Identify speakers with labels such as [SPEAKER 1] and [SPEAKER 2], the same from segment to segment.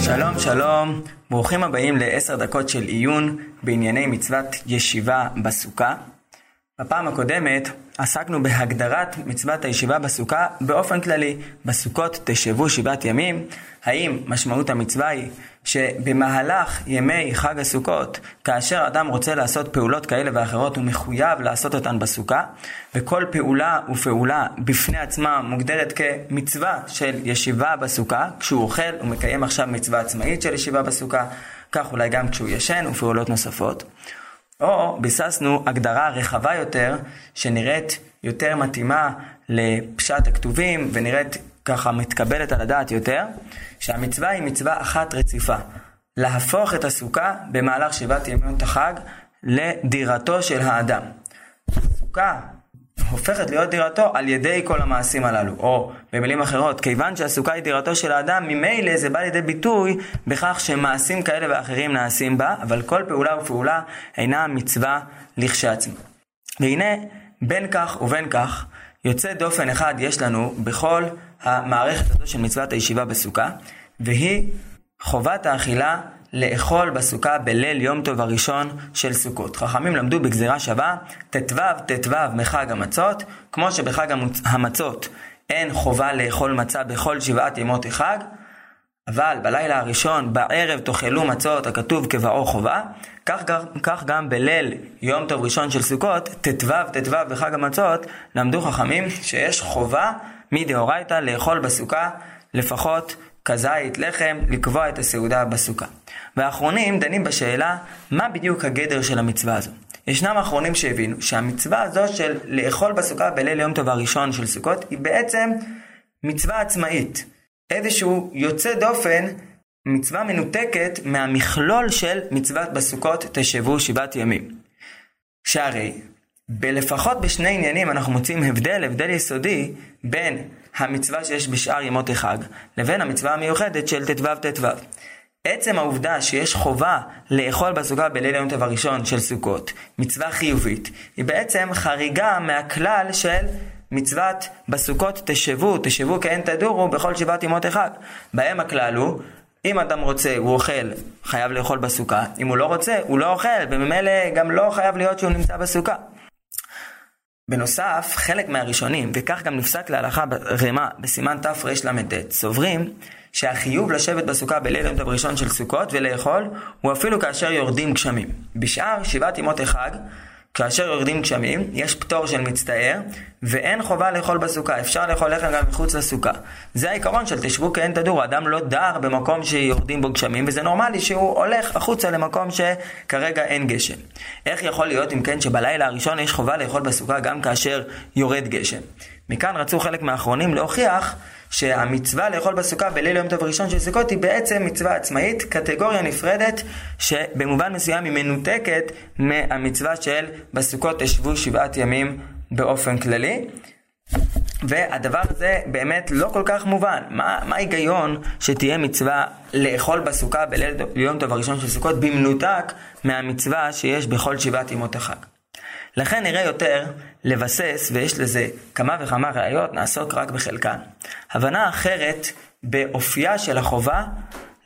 [SPEAKER 1] שלום שלום, ברוכים הבאים לעשר דקות של עיון בענייני מצוות ישיבה בסוכה. בפעם הקודמת עסקנו בהגדרת מצוות הישיבה בסוכה באופן כללי. בסוכות תשבו שבעת ימים. האם משמעות המצווה היא שבמהלך ימי חג הסוכות, כאשר אדם רוצה לעשות פעולות כאלה ואחרות, הוא מחויב לעשות אותן בסוכה, וכל פעולה ופעולה בפני עצמה מוגדרת כמצווה של ישיבה בסוכה, כשהוא אוכל הוא מקיים עכשיו מצווה עצמאית של ישיבה בסוכה, כך אולי גם כשהוא ישן ופעולות נוספות. או ביססנו הגדרה רחבה יותר, שנראית יותר מתאימה לפשט הכתובים, ונראית ככה מתקבלת על הדעת יותר, שהמצווה היא מצווה אחת רציפה. להפוך את הסוכה במהלך שבעת ימות החג לדירתו של האדם. הסוכה הופכת להיות דירתו על ידי כל המעשים הללו. או במילים אחרות, כיוון שהסוכה היא דירתו של האדם, ממילא זה בא לידי ביטוי בכך שמעשים כאלה ואחרים נעשים בה, אבל כל פעולה ופעולה אינה מצווה לכשעצמה. והנה, בין כך ובין כך, יוצא דופן אחד יש לנו בכל המערכת הזו של מצוות הישיבה בסוכה, והיא חובת האכילה לאכול בסוכה בליל יום טוב הראשון של סוכות. חכמים למדו בגזירה שווה ט"ו ט"ו מחג המצות, כמו שבחג המצות אין חובה לאכול מצה בכל שבעת ימות החג, אבל בלילה הראשון, בערב תאכלו מצות, הכתוב כבאו חובה, כך, כך גם בליל יום טוב ראשון של סוכות, ט"ו ט"ו בחג המצות, למדו חכמים שיש חובה מדאורייתא לאכול בסוכה לפחות כזית, לחם, לקבוע את הסעודה בסוכה. והאחרונים דנים בשאלה מה בדיוק הגדר של המצווה הזו. ישנם אחרונים שהבינו שהמצווה הזו של לאכול בסוכה בליל יום טוב הראשון של סוכות היא בעצם מצווה עצמאית. איזשהו יוצא דופן, מצווה מנותקת מהמכלול של מצוות בסוכות תשבו שבעת ימים. שהרי בלפחות בשני עניינים אנחנו מוצאים הבדל, הבדל יסודי, בין המצווה שיש בשאר ימות החג, לבין המצווה המיוחדת של ט"ו ט"ו. עצם העובדה שיש חובה לאכול בסוכה בליל יום טוב הראשון של סוכות, מצווה חיובית, היא בעצם חריגה מהכלל של מצוות בסוכות תשבו, תשבו כהן תדורו בכל שבעת ימות החג. בהם הכלל הוא, אם אדם רוצה, הוא אוכל, חייב לאכול בסוכה, אם הוא לא רוצה, הוא לא אוכל, וממילא גם לא חייב להיות שהוא נמצא בסוכה. בנוסף, חלק מהראשונים, וכך גם נפסק להלכה רמה בסימן תרל"ט, סוברים שהחיוב לשבת בסוכה בליל יום טוב ראשון של סוכות ולאכול, הוא אפילו כאשר יורדים גשמים. בשאר שבעת ימות החג, כאשר יורדים גשמים, יש פטור של מצטער, ואין חובה לאכול בסוכה, אפשר לאכול לחם גם מחוץ לסוכה. זה העיקרון של תשבו כהן תדור, אדם לא דר במקום שיורדים בו גשמים, וזה נורמלי שהוא הולך החוצה למקום שכרגע אין גשם. איך יכול להיות אם כן שבלילה הראשון יש חובה לאכול בסוכה גם כאשר יורד גשם? מכאן רצו חלק מהאחרונים להוכיח שהמצווה לאכול בסוכה בליל יום טוב ראשון של סוכות היא בעצם מצווה עצמאית, קטגוריה נפרדת, שבמובן מסוים היא מנותקת מהמצווה של בסוכות תשבו שבעת ימים באופן כללי. והדבר הזה באמת לא כל כך מובן. מה, ההיגיון שתהיה מצווה לאכול בסוכה בליל יום טוב הראשון של סוכות במנותק מהמצווה שיש בכל שבעת ימות החג? לכן נראה יותר לבסס, ויש לזה כמה וכמה ראיות, נעסוק רק בחלקן. הבנה אחרת באופייה של החובה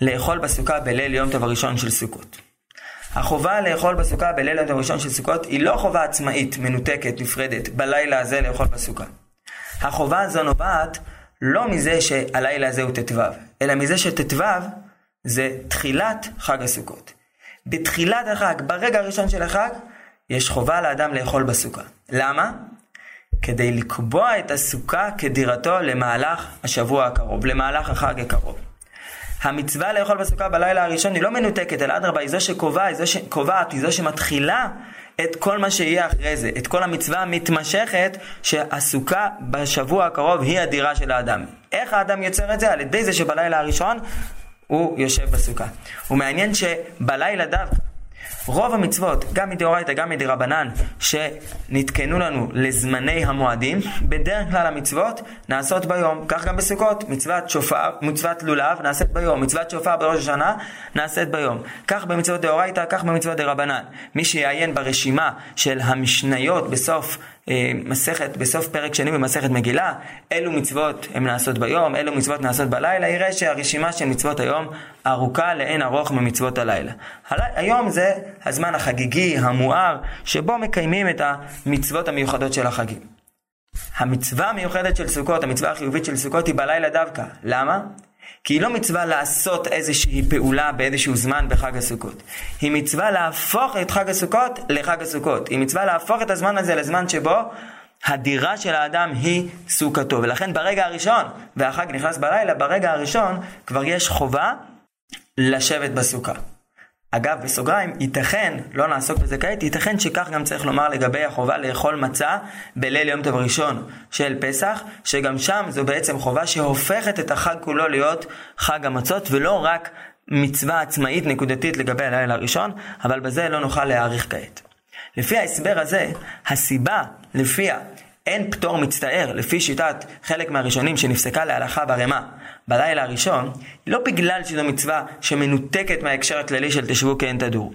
[SPEAKER 1] לאכול בסוכה בליל יום טוב הראשון של סוכות. החובה לאכול בסוכה בליל יום טוב הראשון של סוכות היא לא חובה עצמאית, מנותקת, נפרדת, בלילה הזה לאכול בסוכה. החובה הזו נובעת לא מזה שהלילה הזה הוא ט"ו, אלא מזה שט"ו זה תחילת חג הסוכות. בתחילת החג, ברגע הראשון של החג, יש חובה לאדם לאכול בסוכה. למה? כדי לקבוע את הסוכה כדירתו למהלך השבוע הקרוב, למהלך החג הקרוב. המצווה לאכול בסוכה בלילה הראשון היא לא מנותקת, אלא אדרבה, היא זו שקובעת, היא שקובעת, היא זו שמתחילה את כל מה שיהיה אחרי זה, את כל המצווה המתמשכת שהסוכה בשבוע הקרוב היא הדירה של האדם. איך האדם יוצר את זה? על ידי זה שבלילה הראשון הוא יושב בסוכה. ומעניין שבלילה דווקא רוב המצוות, גם מדאורייתא, גם מדרבנן, שנתקנו לנו לזמני המועדים, בדרך כלל המצוות נעשות ביום. כך גם בסוכות, מצוות שופר, מצוות לולב נעשית ביום, מצוות שופר בראש השנה נעשית ביום. כך במצוות דאורייתא, כך במצוות דרבנן. מי שיעיין ברשימה של המשניות בסוף מסכת, בסוף פרק שני במסכת מגילה, אילו מצוות הן נעשות ביום, אילו מצוות נעשות בלילה, יראה שהרשימה של מצוות היום ארוכה לאין ארוך ממצוות הלילה. היום זה הזמן החגיגי, המואר, שבו מקיימים את המצוות המיוחדות של החגים. המצווה המיוחדת של סוכות, המצווה החיובית של סוכות היא בלילה דווקא. למה? כי היא לא מצווה לעשות איזושהי פעולה באיזשהו זמן בחג הסוכות. היא מצווה להפוך את חג הסוכות לחג הסוכות. היא מצווה להפוך את הזמן הזה לזמן שבו הדירה של האדם היא סוכתו. ולכן ברגע הראשון, והחג נכנס בלילה, ברגע הראשון כבר יש חובה לשבת בסוכה. אגב, בסוגריים, ייתכן, לא נעסוק בזה כעת, ייתכן שכך גם צריך לומר לגבי החובה לאכול מצה בליל יום טוב ראשון של פסח, שגם שם זו בעצם חובה שהופכת את החג כולו להיות חג המצות, ולא רק מצווה עצמאית נקודתית לגבי הלילה הראשון, אבל בזה לא נוכל להאריך כעת. לפי ההסבר הזה, הסיבה לפיה אין פטור מצטער, לפי שיטת חלק מהראשונים שנפסקה להלכה ברמה בלילה הראשון, לא בגלל שזו מצווה שמנותקת מההקשר הכללי של תשבו כי אין תדור,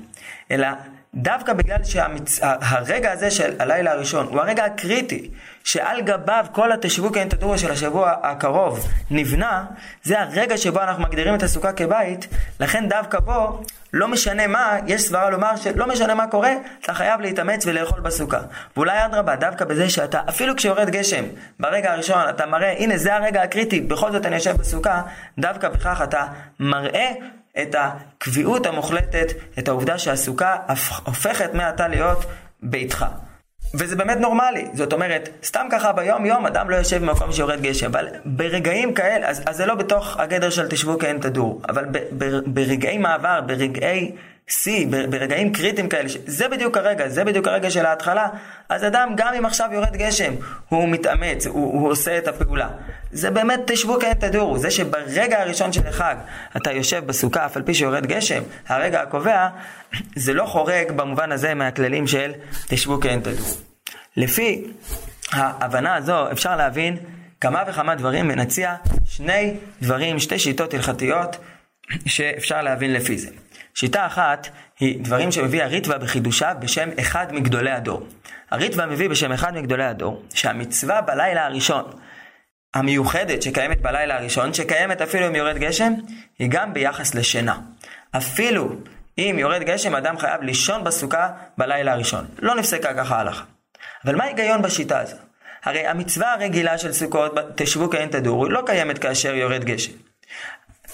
[SPEAKER 1] אלא דווקא בגלל שהרגע הזה של הלילה הראשון הוא הרגע הקריטי שעל גביו כל התשבו אין תדור של השבוע הקרוב נבנה, זה הרגע שבו אנחנו מגדירים את הסוכה כבית, לכן דווקא בו לא משנה מה, יש סברה לומר שלא משנה מה קורה, אתה חייב להתאמץ ולאכול בסוכה. ואולי אדרבה, דווקא בזה שאתה, אפילו כשיורד גשם, ברגע הראשון אתה מראה, הנה זה הרגע הקריטי, בכל זאת אני יושב בסוכה, דווקא בכך אתה מראה את הקביעות המוחלטת, את העובדה שהסוכה הופכת מעתה להיות ביתך. וזה באמת נורמלי, זאת אומרת, סתם ככה ביום יום אדם לא יושב במקום שיורד גשם, אבל ברגעים כאלה, אז, אז זה לא בתוך הגדר של תשבו כאין תדור, אבל ב, ב, ברגעי מעבר, ברגעי שיא, ברגעים קריטיים כאלה, זה בדיוק הרגע, זה בדיוק הרגע של ההתחלה, אז אדם גם אם עכשיו יורד גשם, הוא מתאמץ, הוא, הוא עושה את הפעולה. זה באמת תשבו כאין תדורו, זה שברגע הראשון של החג אתה יושב בסוכה אף על פי שיורד גשם, הרגע הקובע, זה לא חורג במובן הזה מהכללים של תשבו כאין תדורו. לפי ההבנה הזו אפשר להבין כמה וכמה דברים ונציע שני דברים, שתי שיטות הלכתיות שאפשר להבין לפי זה. שיטה אחת היא דברים שמביא הריטווה בחידושיו בשם אחד מגדולי הדור. הריטווה מביא בשם אחד מגדולי הדור שהמצווה בלילה הראשון המיוחדת שקיימת בלילה הראשון, שקיימת אפילו אם יורד גשם, היא גם ביחס לשינה. אפילו אם יורד גשם, אדם חייב לישון בסוכה בלילה הראשון. לא נפסקה ככה הלכה. אבל מה ההיגיון בשיטה הזו? הרי המצווה הרגילה של סוכות, תשבו כאין תדורו, לא קיימת כאשר יורד גשם.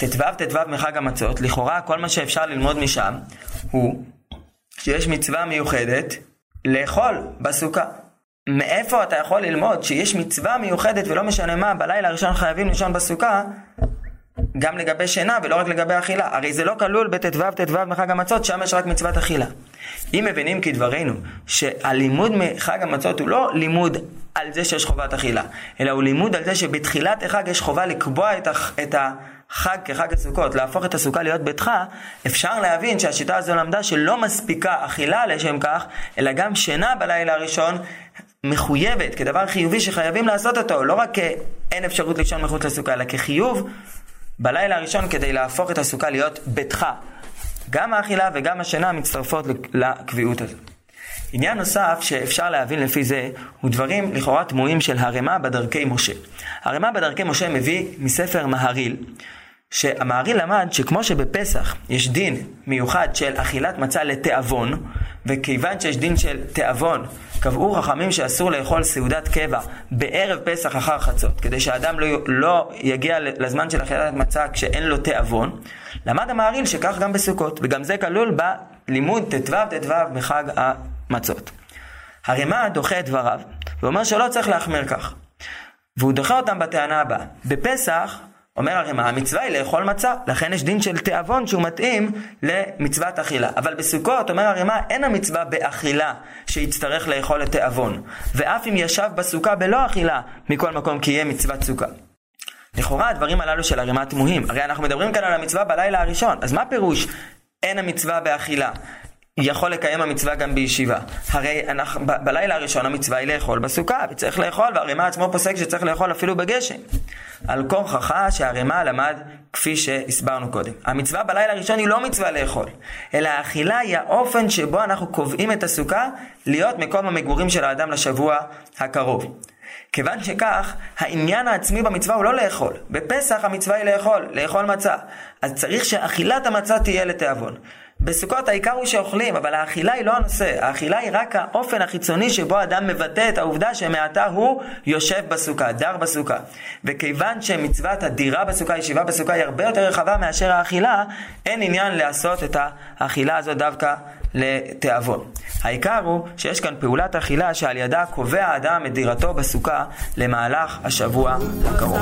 [SPEAKER 1] ט"ו ט"ו מחג המצות, לכאורה כל מה שאפשר ללמוד משם הוא שיש מצווה מיוחדת לאכול בסוכה. מאיפה אתה יכול ללמוד שיש מצווה מיוחדת ולא משנה מה, בלילה הראשון חייבים לישון בסוכה, גם לגבי שינה ולא רק לגבי אכילה. הרי זה לא כלול בט"ו ט"ו מחג המצות, שם יש רק מצוות אכילה. אם מבינים כדברנו שהלימוד מחג המצות הוא לא לימוד על זה שיש חובת אכילה, אלא הוא לימוד על זה שבתחילת החג יש חובה לקבוע את, הח, את החג כחג הסוכות, להפוך את הסוכה להיות ביתך, אפשר להבין שהשיטה הזו למדה שלא מספיקה אכילה לשם כך, אלא גם שינה בלילה הראשון מחויבת, כדבר חיובי שחייבים לעשות אותו, לא רק כאין אפשרות לישון מחוץ לסוכה, אלא כחיוב בלילה הראשון כדי להפוך את הסוכה להיות ביתך. גם האכילה וגם השינה מצטרפות לקביעות הזאת. עניין נוסף שאפשר להבין לפי זה, הוא דברים לכאורה תמוהים של הרמה בדרכי משה. הרמה בדרכי משה מביא מספר מהריל, שהמהריל למד שכמו שבפסח יש דין מיוחד של אכילת מצה לתיאבון, וכיוון שיש דין של תיאבון, קבעו חכמים שאסור לאכול סעודת קבע בערב פסח אחר חצות, כדי שהאדם לא, לא יגיע לזמן של אכילת מצה כשאין לו תיאבון. למד המהריל שכך גם בסוכות, וגם זה כלול בלימוד ט"ו ט"ו בחג המצות. הרימה דוחה את דבריו, ואומר שלא צריך להחמיר כך. והוא דוחה אותם בטענה הבאה. בפסח אומר הרי מה, המצווה היא לאכול מצה, לכן יש דין של תיאבון שהוא מתאים למצוות אכילה. אבל בסוכות, אומר הרימה, אין המצווה באכילה שיצטרך לאכול את תיאבון. ואף אם ישב בסוכה בלא אכילה, מכל מקום כי יהיה מצוות סוכה. לכאורה הדברים הללו של הרימה תמוהים, הרי אנחנו מדברים כאן על המצווה בלילה הראשון, אז מה פירוש אין המצווה באכילה? יכול לקיים המצווה גם בישיבה. הרי אנחנו, ב- בלילה הראשון המצווה היא לאכול בסוכה, וצריך לאכול, והרימה עצמו פוסק שצריך לאכול אפילו בגשם. על כורחך שהרמה למד כפי שהסברנו קודם. המצווה בלילה הראשון היא לא מצווה לאכול, אלא האכילה היא האופן שבו אנחנו קובעים את הסוכה להיות מקום המגורים של האדם לשבוע הקרוב. כיוון שכך, העניין העצמי במצווה הוא לא לאכול. בפסח המצווה היא לאכול, לאכול מצה. אז צריך שאכילת המצה תהיה לתיאבון. בסוכות העיקר הוא שאוכלים, אבל האכילה היא לא הנושא. האכילה היא רק האופן החיצוני שבו אדם מבטא את העובדה שמעתה הוא יושב בסוכה, דר בסוכה. וכיוון שמצוות הדירה בסוכה, ישיבה בסוכה, היא הרבה יותר רחבה מאשר האכילה, אין עניין לעשות את האכילה הזאת דווקא לתיאבון. העיקר הוא שיש כאן פעולת אכילה שעל ידה קובע האדם את דירתו בסוכה למהלך השבוע הקרוב.